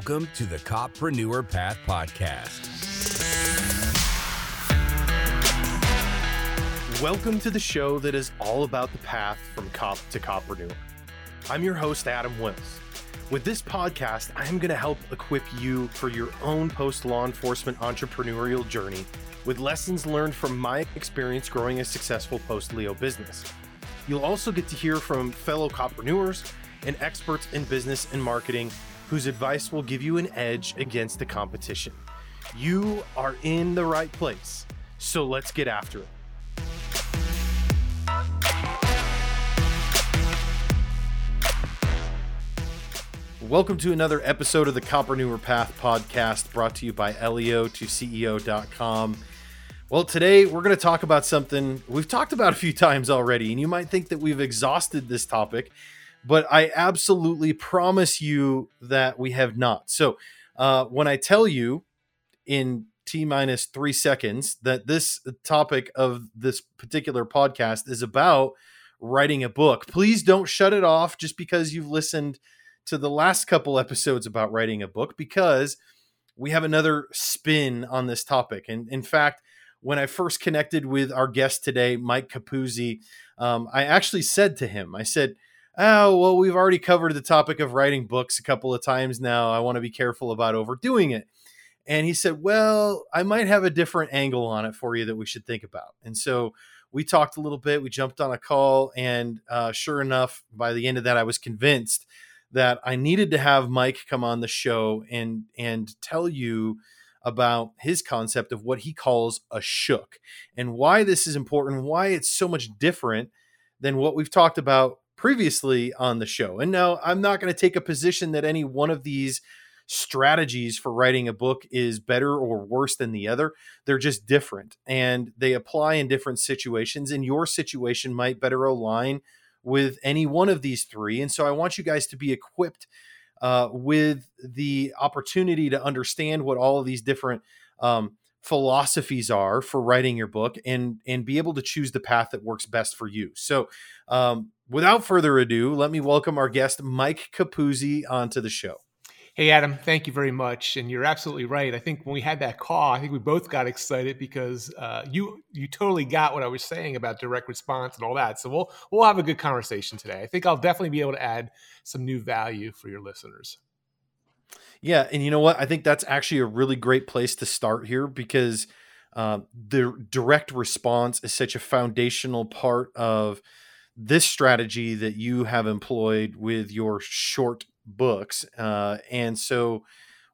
Welcome to the Coppreneur Path Podcast. Welcome to the show that is all about the path from cop to coppreneur. I'm your host, Adam Wills. With this podcast, I am going to help equip you for your own post law enforcement entrepreneurial journey with lessons learned from my experience growing a successful post Leo business. You'll also get to hear from fellow coppreneurs and experts in business and marketing whose advice will give you an edge against the competition. You are in the right place, so let's get after it. Welcome to another episode of the Coppreneur Path podcast brought to you by LEO2CEO.com. Well, today we're going to talk about something we've talked about a few times already, and you might think that we've exhausted this topic, but I absolutely promise you that we have not. So, uh, when I tell you in T minus three seconds that this topic of this particular podcast is about writing a book, please don't shut it off just because you've listened to the last couple episodes about writing a book, because we have another spin on this topic. And in fact, when I first connected with our guest today, Mike Capuzzi, um, I actually said to him, I said, oh, well, we've already covered the topic of writing books a couple of times now. I want to be careful about overdoing it. And he said, well, I might have a different angle on it for you that we should think about. And so we talked a little bit, we jumped on a call. And uh, sure enough, by the end of that, I was convinced that I needed to have Mike come on the show and and tell you about his concept of what he calls a shook and why this is important, why it's so much different than what we've talked about previously on the show. And now I'm not going to take a position that any one of these strategies for writing a book is better or worse than the other. They're just different and they apply in different situations. And your situation might better align with any one of these three. And so I want you guys to be equipped uh, with the opportunity to understand what all of these different um, philosophies are for writing your book and and be able to choose the path that works best for you. So, um, without further ado, let me welcome our guest Mike Capuzzi onto the show. Hey, Adam, thank you very much. And you're absolutely right. I think when we had that call, I think we both got excited because uh, you you totally got what I was saying about direct response and all that. So we'll we'll have a good conversation today. I think I'll definitely be able to add some new value for your listeners. Yeah, and you know what? I think that's actually a really great place to start here because uh, the direct response is such a foundational part of this strategy that you have employed with your short books. Uh, and so,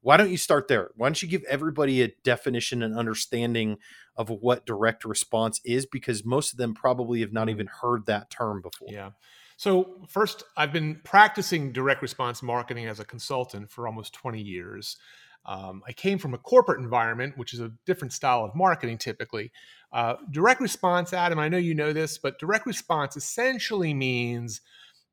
why don't you start there? Why don't you give everybody a definition and understanding of what direct response is? Because most of them probably have not even heard that term before. Yeah. So, first, I've been practicing direct response marketing as a consultant for almost 20 years. Um, I came from a corporate environment, which is a different style of marketing typically. Uh, direct response, Adam, I know you know this, but direct response essentially means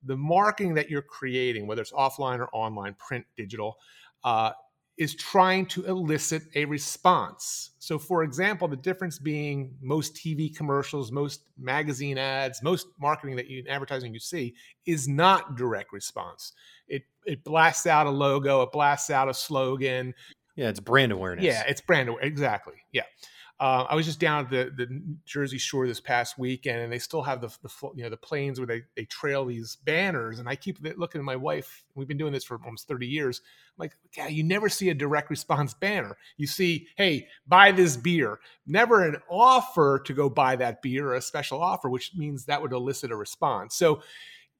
the marketing that you're creating, whether it's offline or online, print, digital, uh, is trying to elicit a response. So, for example, the difference being most TV commercials, most magazine ads, most marketing that you advertising you see is not direct response. It it blasts out a logo, it blasts out a slogan. Yeah, it's brand awareness. Yeah, it's brand awareness. Exactly. Yeah. Uh, I was just down at the, the Jersey Shore this past weekend, and they still have the, the you know the planes where they, they trail these banners. And I keep looking at my wife. We've been doing this for almost thirty years. I'm like, yeah, you never see a direct response banner. You see, hey, buy this beer. Never an offer to go buy that beer or a special offer, which means that would elicit a response. So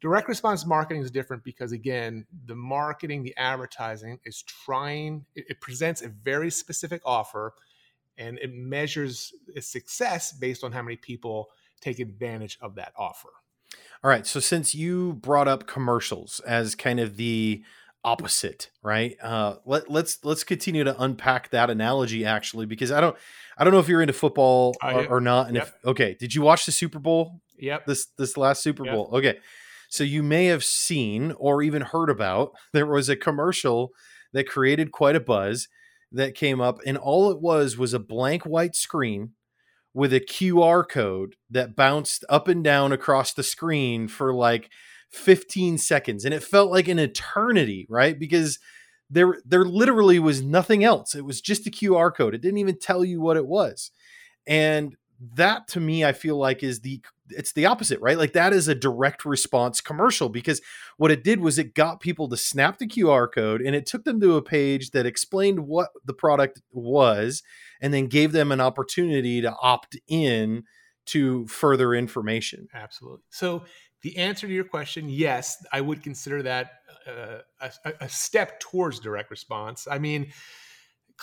direct response marketing is different because again the marketing the advertising is trying it, it presents a very specific offer and it measures its success based on how many people take advantage of that offer. All right. So since you brought up commercials as kind of the opposite, right? Uh, let, let's let's continue to unpack that analogy actually, because I don't I don't know if you're into football or, or not. And yep. if okay, did you watch the Super Bowl? Yep. This this last Super yep. Bowl. Okay. So you may have seen or even heard about there was a commercial that created quite a buzz that came up, and all it was was a blank white screen with a QR code that bounced up and down across the screen for like 15 seconds. And it felt like an eternity, right? Because there there literally was nothing else. It was just a QR code. It didn't even tell you what it was. And that to me I feel like is the it's the opposite, right? Like that is a direct response commercial because what it did was it got people to snap the QR code and it took them to a page that explained what the product was and then gave them an opportunity to opt in to further information. Absolutely. So the answer to your question, yes, I would consider that uh, a, a, step towards direct response. I mean,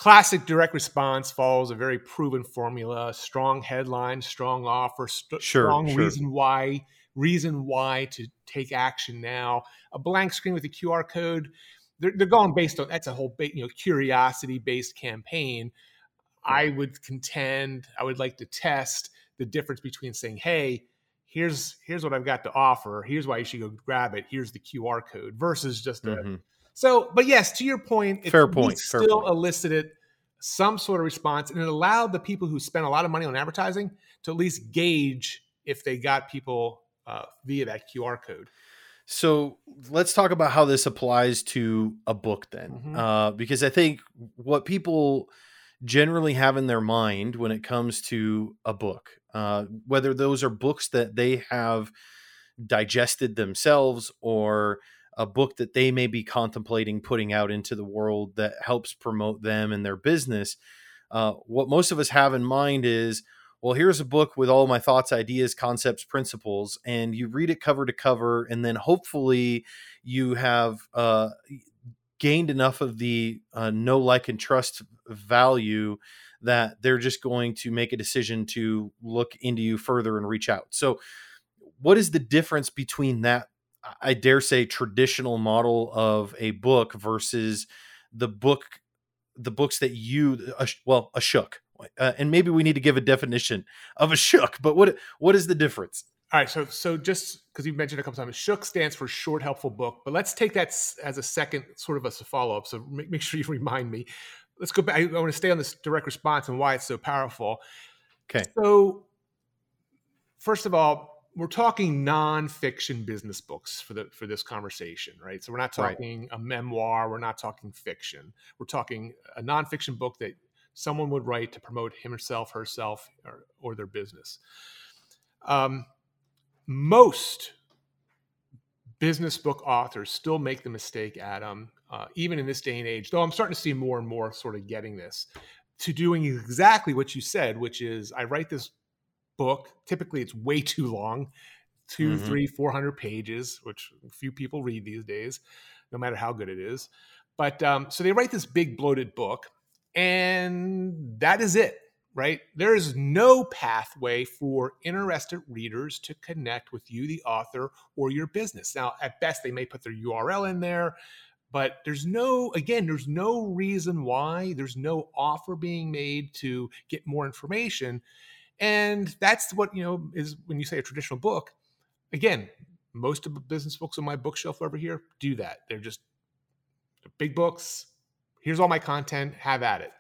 classic direct response follows a very proven formula: strong headline, strong offer, st- sure, strong sure. reason why, reason why to take action now. A blank screen with a QR code. They're, they're going based on that's a whole you know curiosity based campaign. I would contend I would like to test the difference between saying, "Hey, here's here's what I've got to offer. Here's why you should go grab it. Here's the QR code." Versus just a mm-hmm. So. But yes, to your point, fair point. Still fair point. elicited some sort of response, and it allowed the people who spent a lot of money on advertising to at least gauge if they got people uh, via that QR code. So let's talk about how this applies to a book then, mm-hmm. uh, because I think what people generally have in their mind when it comes to a book, uh, whether those are books that they have digested themselves or a book that they may be contemplating putting out into the world that helps promote them and their business. Uh, what most of us have in mind is, well, here's a book with all my thoughts, ideas, concepts, principles, and you read it cover to cover, and then hopefully you have uh, gained enough of the uh, know, like, and trust value that they're just going to make a decision to look into you further and reach out. So, what is the difference between that? I dare say traditional model of a book versus the book, the books that you, uh, well, a shook, uh, and maybe we need to give a definition of a shook. But what what is the difference? All right, so so just because you've mentioned a couple times, Shook stands for short, helpful book. But let's take that as a second, sort of as a follow up. So make, make sure you remind me. Let's go back. I, I want to stay on this direct response and why it's so powerful. Okay. So first of all, we're talking nonfiction business books for the for this conversation, right? So we're not talking right. a memoir. We're not talking fiction. We're talking a nonfiction book that someone would write to promote himself, herself, or, or their business. Um, most business book authors still make the mistake, Adam, uh, even in this day and age, though I'm starting to see more and more sort of getting this, to doing exactly what you said, which is I write this book. Typically, it's way too long 2 mm-hmm. three, four hundred pages, which few people read these days, no matter how good it is. But um, so they write this big bloated book, and that is it right? There is no pathway for interested readers to connect with you, the author, or your business. Now, at best, they may put their URL in there, but there's no, again, there's no reason why, there's no offer being made to get more information. And that's what, you know, is when you say a traditional book, again, most of the business books on my bookshelf over here do that. They're just big books. Here's all my content, have at it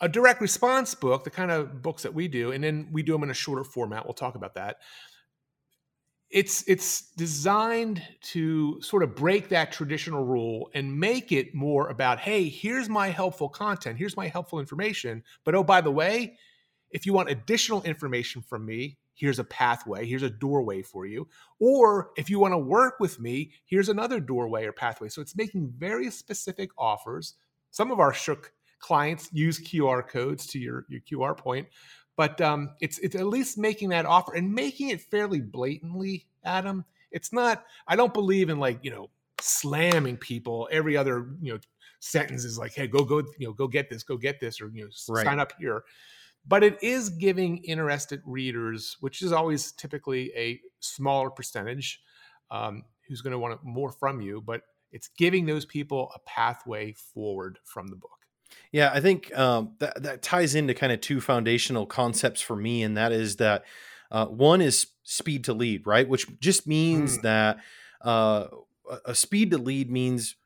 a direct response book, the kind of books that we do, and then we do them in a shorter format. We'll talk about that. It's it's designed to sort of break that traditional rule and make it more about, hey, here's my helpful content, here's my helpful information. But oh, by the way, if you want additional information from me, here's a pathway, here's a doorway for you. Or if you want to work with me, here's another doorway or pathway. So it's making very specific offers. Some of our shook clients use QR codes to your, your QR point. But um, it's it's at least making that offer and making it fairly blatantly, Adam. It's not. I don't believe in like you know slamming people. Every other you know sentence is like, hey, go go you know go get this, go get this, or you know right. sign up here. But it is giving interested readers, which is always typically a smaller percentage, um, who's going to want more from you. But it's giving those people a pathway forward from the book. Yeah, I think um, that that ties into kind of two foundational concepts for me, and that is that uh, one is speed to lead, right? Which just means mm. that uh, a speed to lead means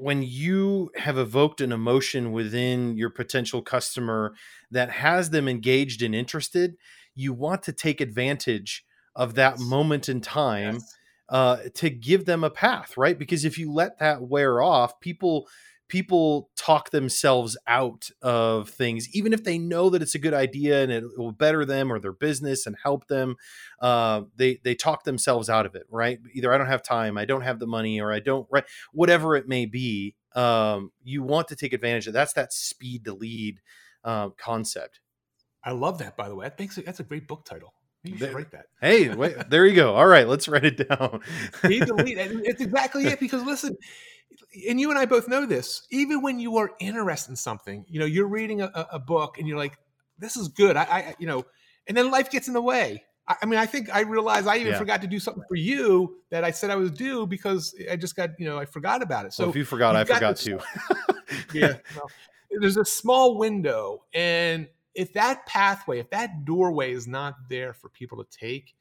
when you have evoked an emotion within your potential customer that has them engaged and interested, you want to take advantage of that yes. moment in time yes. uh, to give them a path, right? Because if you let that wear off, people people talk themselves out of things, even if they know that it's a good idea and it will better them or their business and help them. Uh, they they talk themselves out of it, right? Either I don't have time, I don't have the money, or I don't right, whatever it may be. Um, you want to take advantage of that's that speed to lead uh, concept. I love that, by the way. That makes it, that's a great book title. You should write that. Hey, wait, there you go. All right, let's write it down. Speed to lead. It's exactly it. Because listen, and you and I both know this. Even when you are interested in something, you know, you're reading a, a book and you're like, "This is good." I, I, you know, and then life gets in the way. I, I mean, I think I realized I even yeah. forgot to do something for you that I said I was due because I just got, you know, I forgot about it. So well, if you forgot, I forgot this, too. yeah. Well, there's a small window, and if that pathway, if that doorway is not there for people to take,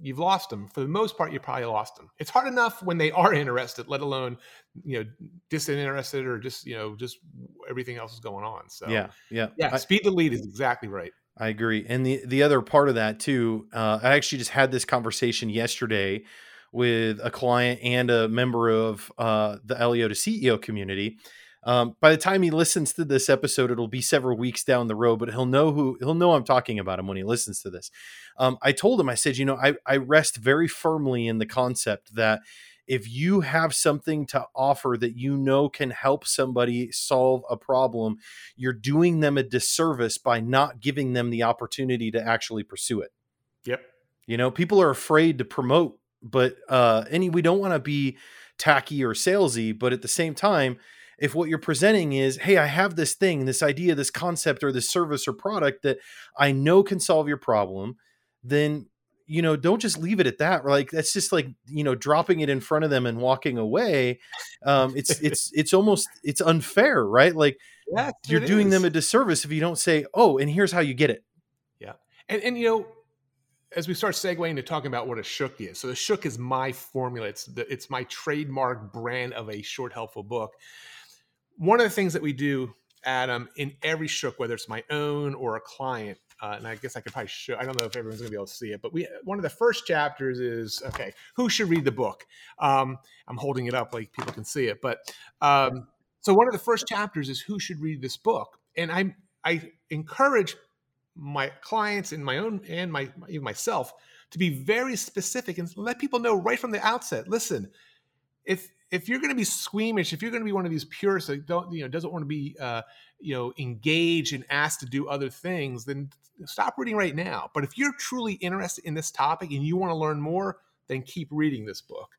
you've lost them. For the most part, you probably lost them. It's hard enough when they are interested, let alone you know disinterested or just you know just everything else is going on. So yeah, yeah, yeah. I, speed to lead is exactly right. I agree. And the the other part of that too, uh, I actually just had this conversation yesterday with a client and a member of uh, the LEO to CEO community. Um, by the time he listens to this episode, it'll be several weeks down the road, but he'll know who he'll know I'm talking about him when he listens to this. Um, I told him, I said, you know, I, I rest very firmly in the concept that if you have something to offer that you know can help somebody solve a problem, you're doing them a disservice by not giving them the opportunity to actually pursue it. Yep. You know, people are afraid to promote, but uh any we don't want to be tacky or salesy, but at the same time, if what you're presenting is, hey, I have this thing, this idea, this concept, or this service or product that I know can solve your problem, then you know don't just leave it at that like that's just like you know dropping it in front of them and walking away um it's it's it's almost it's unfair right? Like yeah, you're doing is. them a disservice if you don't say oh and here's how you get it. Yeah and and you know as we start segueing to talking about what a shook is so the shook is my formula it's the, it's my trademark brand of a short helpful book one of the things that we do, Adam, in every shook, whether it's my own or a client, uh, and I guess I could probably show. I don't know if everyone's going to be able to see it, but we one of the first chapters is okay. Who should read the book? Um, I'm holding it up like people can see it, but um, so one of the first chapters is who should read this book, and I I encourage my clients and my own and my even myself to be very specific and let people know right from the outset. Listen, if if you're going to be squeamish, if you're going to be one of these purists that don't, you know, doesn't want to be, uh, you know, engaged and asked to do other things, then stop reading right now. But if you're truly interested in this topic and you want to learn more, then keep reading this book.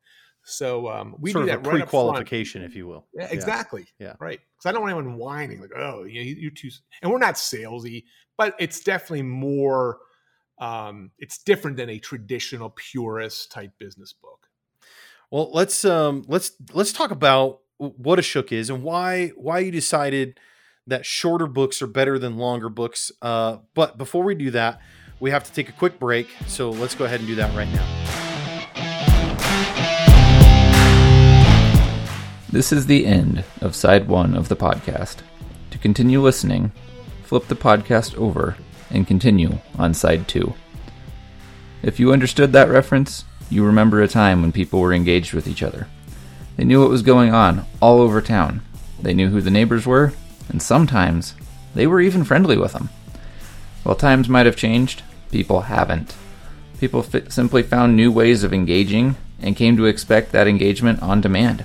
So um, we sort do that right pre-qualification, if you will. Yeah, exactly. Yeah, right. Because I don't want anyone whining like, "Oh, you know, you're too." And we're not salesy, but it's definitely more. Um, it's different than a traditional purist type business book. Well, let's um let's let's talk about what a shook is and why why you decided that shorter books are better than longer books. Uh, but before we do that, we have to take a quick break. So let's go ahead and do that right now. This is the end of side one of the podcast. To continue listening, flip the podcast over and continue on side two. If you understood that reference, you remember a time when people were engaged with each other. They knew what was going on all over town. They knew who the neighbors were, and sometimes they were even friendly with them. While times might have changed, people haven't. People simply found new ways of engaging and came to expect that engagement on demand.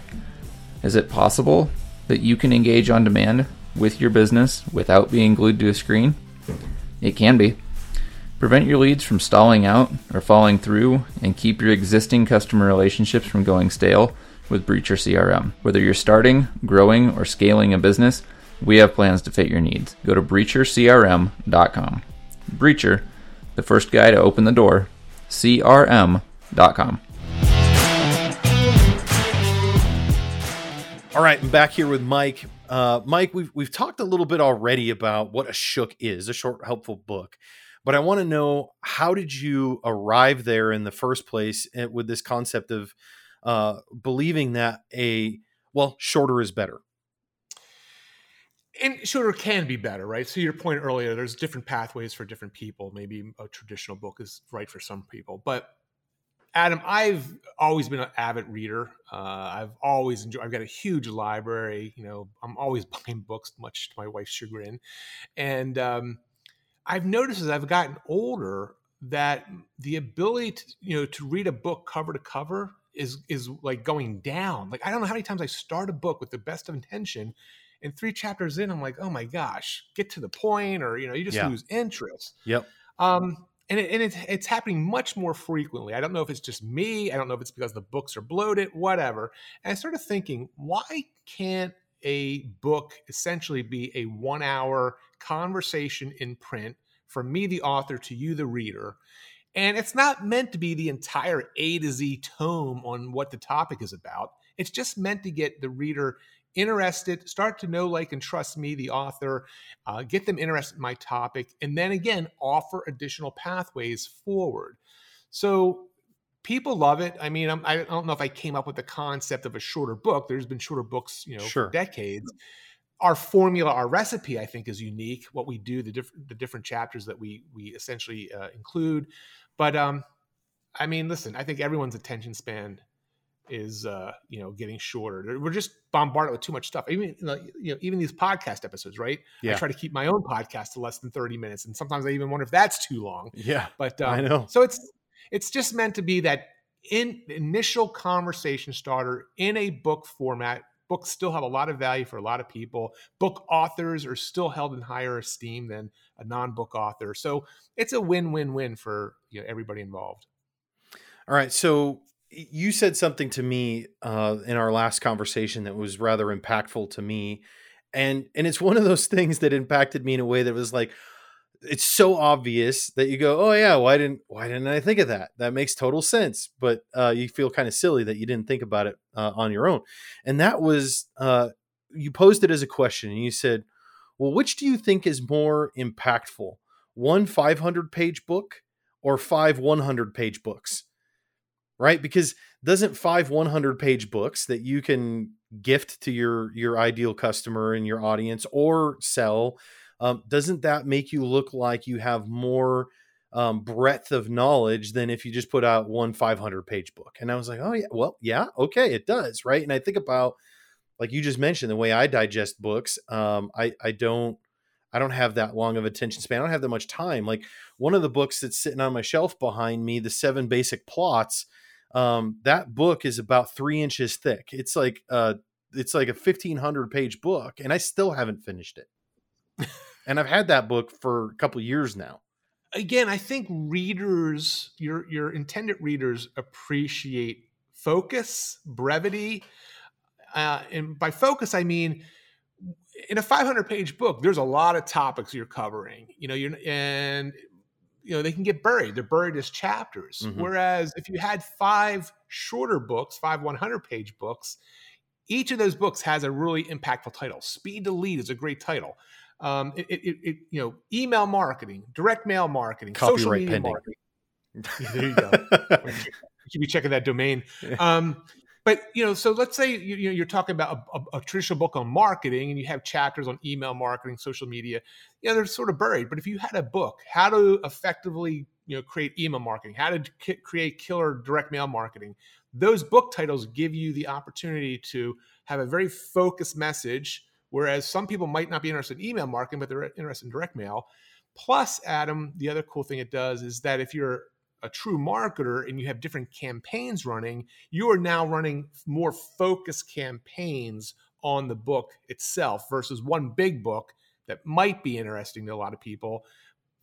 Is it possible that you can engage on demand with your business without being glued to a screen? It can be. Prevent your leads from stalling out or falling through, and keep your existing customer relationships from going stale with Breacher CRM. Whether you're starting, growing, or scaling a business, we have plans to fit your needs. Go to breachercrm.com. Breacher, the first guy to open the door, crm.com. All right, I'm back here with Mike. Uh, Mike, we've we've talked a little bit already about what a shook is, a short, helpful book but I want to know how did you arrive there in the first place eh, with this concept of uh, believing that a well shorter is better. And shorter can be better, right? So your point earlier, there's different pathways for different people. Maybe a traditional book is right for some people, but Adam, I've always been an avid reader. Uh, I've always enjoyed. I've got a huge library. You know, I'm always buying books, much to my wife's chagrin. And um, I've noticed as I've gotten older that the ability to you know to read a book cover to cover is is like going down. Like I don't know how many times I start a book with the best of intention, and three chapters in, I'm like, oh my gosh, get to the point, or you know, you just Yeah. lose interest. Yep. Um, and it, and it's it's happening much more frequently. I don't know if it's just me. I don't know if it's because the books are bloated, whatever. And I started thinking, why can't a book essentially be a one hour conversation in print from me, the author, to you, the reader? And it's not meant to be the entire A to Z tome on what the topic is about. It's just meant to get the reader interested, start to know, like, and trust me, the author, uh, get them interested in my topic, and then again, offer additional pathways forward. So people love it. I mean, I'm, I don't know if I came up with the concept of a shorter book. There's been shorter books, you know, Sure. for decades. Our formula, our recipe, I think, is unique. What we do, the different the different chapters that we we essentially uh, include. But um, I mean, listen, I think everyone's attention span is uh, you know getting shorter. We're just bombarded with too much stuff. Even you know, you know, even these podcast episodes, right? Yeah. I try to keep my own podcast to less than thirty minutes, and sometimes I even wonder if that's too long. Yeah. But um, I know. So it's it's just meant to be that in initial conversation starter in a book format. Books still have a lot of value for a lot of people. Book authors are still held in higher esteem than a non-book author. So it's a win-win-win for you know everybody involved. All right. So you said something to me uh, in our last conversation that was rather impactful to me, and and it's one of those things that impacted me in a way that was like, it's so obvious that you go, oh yeah, why didn't why didn't I think of that? That makes total sense, but uh, you feel kind of silly that you didn't think about it uh, on your own, and that was uh, you posed it as a question, and you said, well, which do you think is more impactful, one 500 page book or five 100 page books? right because doesn't five 100 page books that you can gift to your your ideal customer and your audience or sell um, doesn't that make you look like you have more um, breadth of knowledge than if you just put out one 500 page book and i was like oh yeah well yeah okay it does right and i think about like you just mentioned the way i digest books um, i i don't I don't have that long of attention span. I don't have that much time. Like one of the books that's sitting on my shelf behind me, The Seven Basic Plots, um, that book is about three inches thick. It's like uh it's like a fifteen hundred page book, and I still haven't finished it. and I've had that book for a couple years now. again, I think readers, your your intended readers, appreciate focus, brevity, uh, and by focus I mean in a 500 page book, there's a lot of topics you're covering. You know, you're and you know they can get buried. They're buried as chapters. Mhm. Whereas if you had five shorter books, five 100 page books, each of those books has a really impactful title. Speed to Lead is a great title. Um, it, it, it, you know, email marketing, direct mail marketing, social media pending. marketing. There you go. You should be checking that domain. Um, but you know, so let's say you, you know, you're talking about a, a, a traditional book on marketing, and you have chapters on email marketing, social media. Yeah, they're sort of buried. But if you had a book, how to effectively you know create email marketing, how to k- create killer direct mail marketing, those book titles give you the opportunity to have a very focused message. Whereas some people might not be interested in email marketing, but they're interested in direct mail. Plus, Adam, the other cool thing it does is that if you're a true marketer and you have different campaigns running, you are now running more focused campaigns on the book itself versus one big book that might be interesting to a lot of people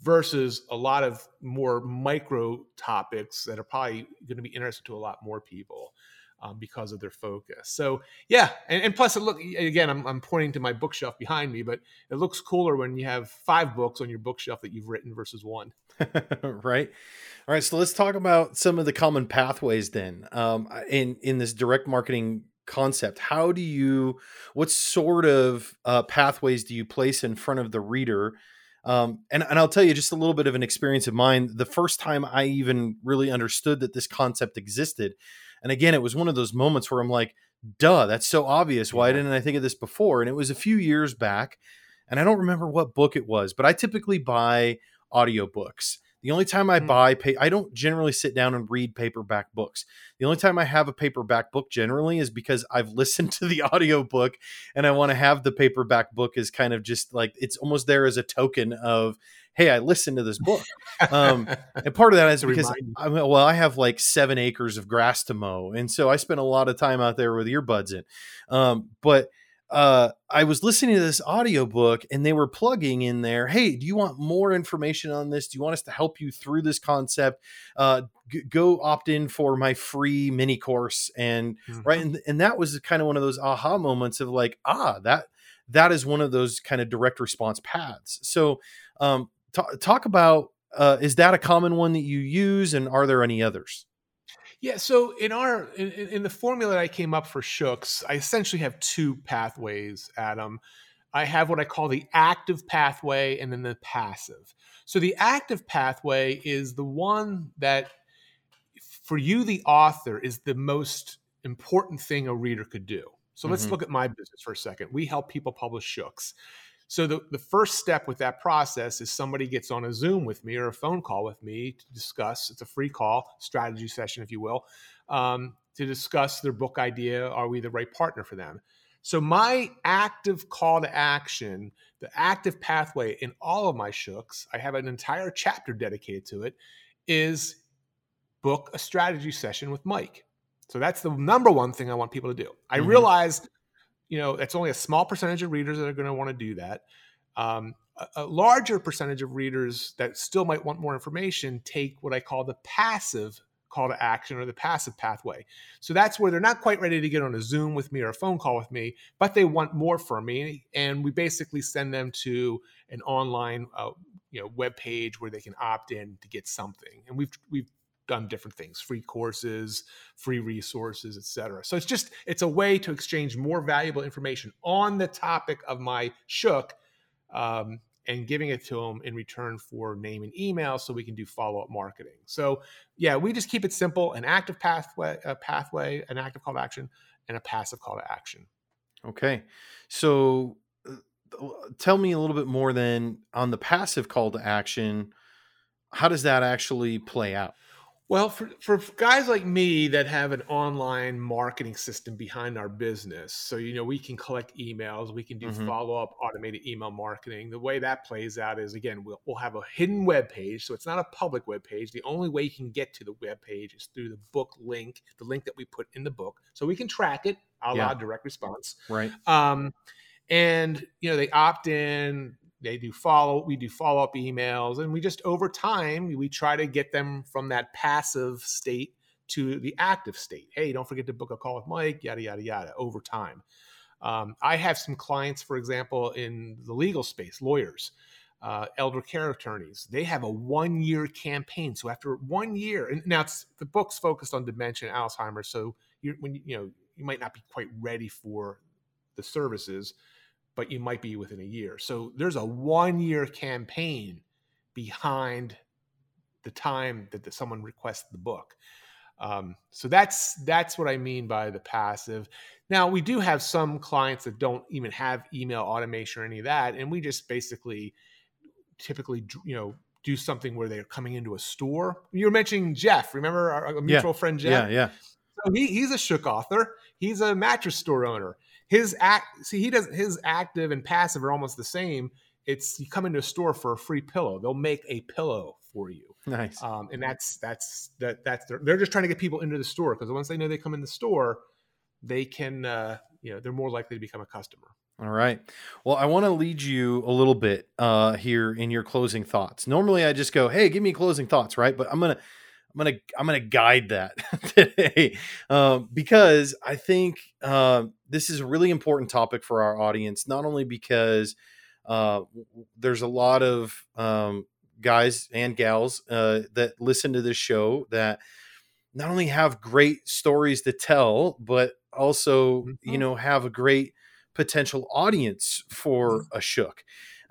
versus a lot of more micro topics that are probably going to be interesting to a lot more people um, because of their focus. So yeah, and, and plus, it look again. I'm, I'm pointing to my bookshelf behind me, but it looks cooler when you have five books on your bookshelf that you've written versus one. right. All right. So let's talk about some of the common pathways then. Um, in in this direct marketing concept, how do you? What sort of uh, pathways do you place in front of the reader? Um, and and I'll tell you just a little bit of an experience of mine. The first time I even really understood that this concept existed, and again, it was one of those moments where I'm like, "Duh, that's so obvious. Why Yeah. didn't I think of this before?" And it was a few years back, and I don't remember what book it was, but I typically buy audiobooks. The only time I Mm. buy, pay, I don't generally sit down and read paperback books. The only time I have a paperback book generally is because I've listened to the audiobook and I want to have the paperback book as kind of just like it's almost there as a token of, hey, I listened to this book. Um, and part of that is because. I mean, well, I have like seven acres of grass to mow, and so I spend a lot of time out there with earbuds in. Um, but uh, I was listening to this audiobook and they were plugging in there, hey, do you want more information on this? Do you want us to help you through this concept? Uh, g- go opt in for my free mini course. And Mhm. right, and, and that was kind of one of those aha moments of like, ah, that that is one of those kind of direct response paths. So, um, ta- talk about uh, is that a common one that you use, and are there any others? Yeah, so in our in, in the formula that I came up for Shooks, I essentially have two pathways, Adam. I have what I call the active pathway and then the passive. So the active pathway is the one that for you the author is the most important thing a reader could do. So let's Mhm. look at my business for a second. We help people publish Shooks. So the, the first step with that process is somebody gets on a Zoom with me or a phone call with me to discuss. It's a free call, strategy session, if you will, um, to discuss their book idea. Are we the right partner for them? So my active call to action, the active pathway in all of my shooks, I have an entire chapter dedicated to it, is book a strategy session with Mike. So that's the number one thing I want people to do. I Mhm. realize, you know, it's only a small percentage of readers that are going to want to do that. Um, a, a larger percentage of readers that still might want more information take what I call the passive call to action or the passive pathway. So that's where they're not quite ready to get on a Zoom with me or a phone call with me, but they want more from me, and we basically send them to an online, uh, you know, web page where they can opt in to get something. And we've we've done different things free courses free resources etc so it's just it's a way to exchange more valuable information on the topic of my shook um, and giving it to them in return for name and email so we can do follow-up marketing so yeah we just keep it simple an active pathway a pathway an active call to action and a passive call to action Okay. So uh, tell me a little bit more then on the passive call to action. How does that actually play out? Well, for, for guys like me that have an online marketing system behind our business, so you know we can collect emails, we can do Mhm. follow up automated email marketing. The way that plays out is again we'll, we'll have a hidden web page, so it's not a public web page. The only way you can get to the web page is through the book link, the link that we put in the book, so we can track it, a la Yeah. direct response. Right. Um, and you know they opt in, they do follow, we do follow up emails, and we just over time we try to get them from that passive state to the active state. Hey, don't forget to book a call with Mike. Yada yada yada. Over time, um, I have some clients, for example, in the legal space, lawyers. Uh, elder care attorneys they have a one year campaign so after one year and now it's the book's focused on dementia and alzheimer's so you when you, you know you might not be quite ready for the services, but you might be within a year. So there's a one year campaign behind the time that the, someone requests the book. Um, so that's that's what I mean by the passive. Now we do have some clients that don't even have email automation or any of that, and we just basically typically you know do something where they're coming into a store. You're mentioning Jeff. Remember our, our mutual friend Jeff? Yeah. Yeah. So he, he's a shook author. He's a mattress store owner. His act see he does his active and passive are almost the same. It's you come into a store for a free pillow. They'll make a pillow for you, Nice. um, and that's that's that that's their, they're just trying to get people into the store because once they know they come in the store, they can uh, you know they're more likely to become a customer. All right. Well, I want to lead you a little bit uh, here in your closing thoughts. Normally, I just go, "Hey, give me closing thoughts," right? But I'm gonna, I'm gonna, I'm gonna guide that today um, because I think um, this is a really important topic for our audience. Not only because uh, there's a lot of um, guys and gals uh, that listen to this show that not only have great stories to tell, but also you Mhm. know have a great potential audience for a shook.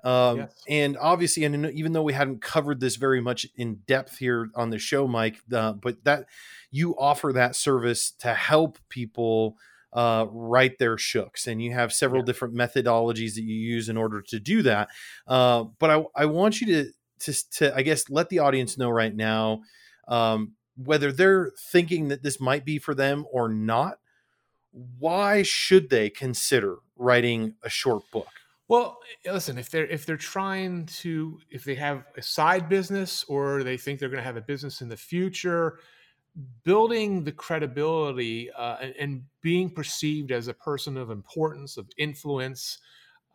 Um, Yes. And obviously, and even though we hadn't covered this very much in depth here on the show, Mike, uh, but that you offer that service to help people uh, write their shooks, and you have several Yeah. different methodologies that you use in order to do that. Uh, but I, I want you to to, to I guess let the audience know right now um, whether they're thinking that this might be for them or not. Why should they consider writing a short book? Well, listen, if they're if they're trying to if they have a side business or they think they're going to have a business in the future, building the credibility uh, and, and, being perceived as a person of importance, of influence,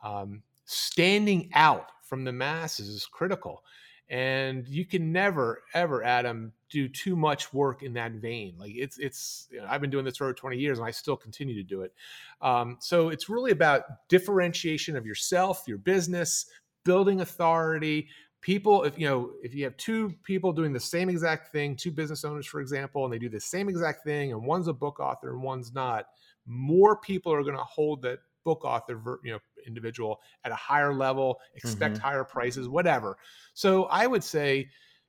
um, standing out from the masses is critical. And you can never, ever, Adam, do too much work in that vein. Like it's, it's. You know, I've been doing this for over twenty years, and I still continue to do it. Um, so it's really about differentiation of yourself, your business, building authority. People, if you know, if you have two people doing the same exact thing, two business owners, for example, and they do the same exact thing, and one's a book author and one's not, more people are going to hold that book author, you know, individual at a higher level, expect mm-hmm. higher prices, whatever. So I would say,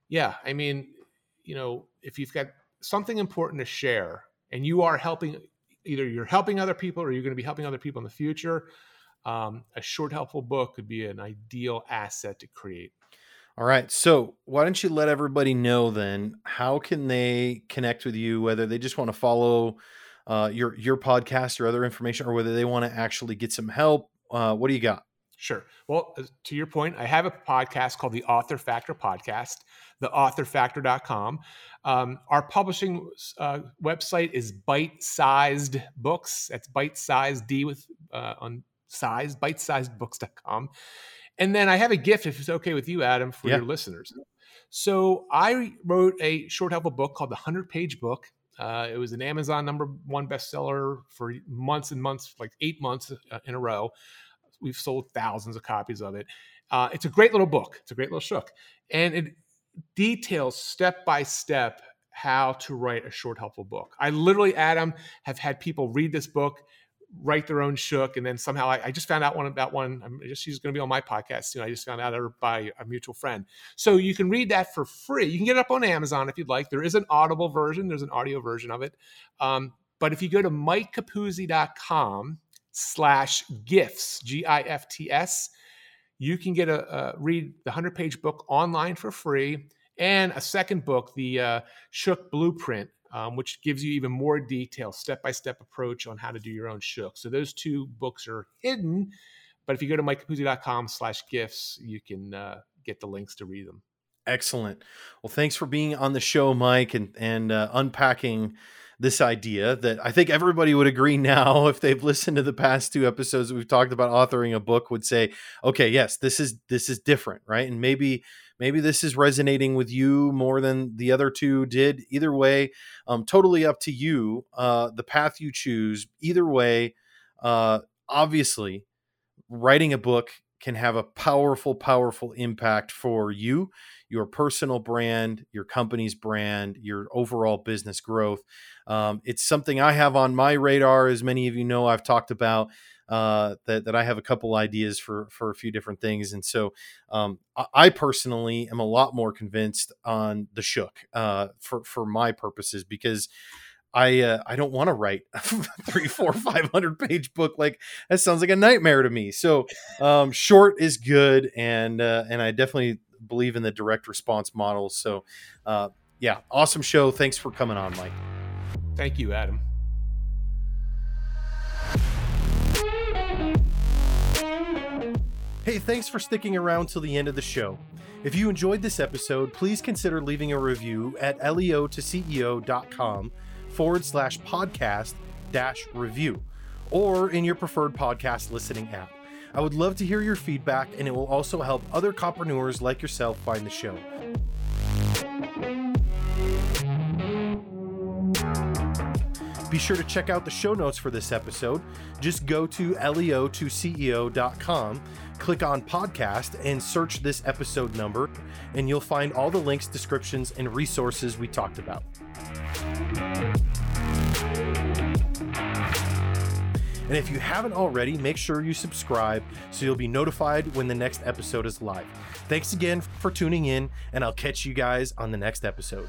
yeah, I mean, you know, if you've got something important to share and you are helping, either you're helping other people or you're going to be helping other people in the future, um, a short, helpful book could be an ideal asset to create. All right. So why don't you let everybody know then how can they connect with you, whether they just want to follow uh, your your podcast or other information, or whether they want to actually get some help. Uh, what do you got? Sure. Well, to your point, I have a podcast called the Author Factor Podcast, theauthorfactor.com. Um, our publishing uh, website is Bite Sized Books. That's bite sized D with uh, on size, bitesizedbooks.com. And then I have a gift, if it's okay with you, Adam, for yeah. your listeners. So I wrote a short helpful book called The 100 Page Book. Uh, it was an Amazon number one bestseller for months and months, like eight months uh, in a row. We've sold thousands of copies of it. Uh, it's a great little book. It's a great little shook, and it details step by step how to write a short, helpful book. I literally, Adam, have had people read this book write their own shook. And then somehow I, I just found out one about one. I'm just she's going to be on my podcast soon. I just found out her by a mutual friend. So you can read that for free. You can get it up on Amazon if you'd like. There is an audible version. There's an audio version of it. Um, but if you go to mikecapuzzi.com slash gifts, G-I-F-T-S, you can get a, read the 100 page book online for free and a second book, the uh, Shook Blueprint, um, which gives you even more detail, step by step approach on how to do your own shook. So those two books are hidden, but if you go to mikecapuzzi.com slash gifts, you can uh, get the links to read them. Excellent. Well, thanks for being on the show, Mike, and and uh, unpacking this idea that I think everybody would agree now, if they've listened to the past two episodes we've talked about authoring a book, would say, okay, yes, this is this is different, right? And maybe maybe this is resonating with you more than the other two did. Either way, um, totally up to you. Uh, the path you choose. Either way, uh, obviously, writing a book can have a powerful, powerful impact for you, your personal brand, your company's brand, your overall business growth. Um, it's something I have on my radar, as many of you know, I've talked about uh, that that I have a couple ideas for for a few different things, and so um, I, personally am a lot more convinced on the shook uh, for for my purposes because. I uh, I don't want to write a three, four, five hundred page book. Like that sounds like a nightmare to me. So um, short is good, and uh, and I definitely believe in the direct response model. So uh, yeah, awesome show. Thanks for coming on, Mike. Thank you, Adam. Hey, thanks for sticking around till the end of the show. If you enjoyed this episode, please consider leaving a review at leo2ceo.com forward slash podcast dash review or in your preferred podcast listening app. I would love to hear your feedback, and it will also help other coppreneurs like yourself find the show. Be sure to check out the show notes for this episode. Just go to leo2ceo.com, click on podcast, and search this episode number, and you'll find all the links, descriptions, and resources we talked about. And if you haven't already, make sure you subscribe so you'll be notified when the next episode is live. Thanks again for tuning in, and I'll catch you guys on the next episode.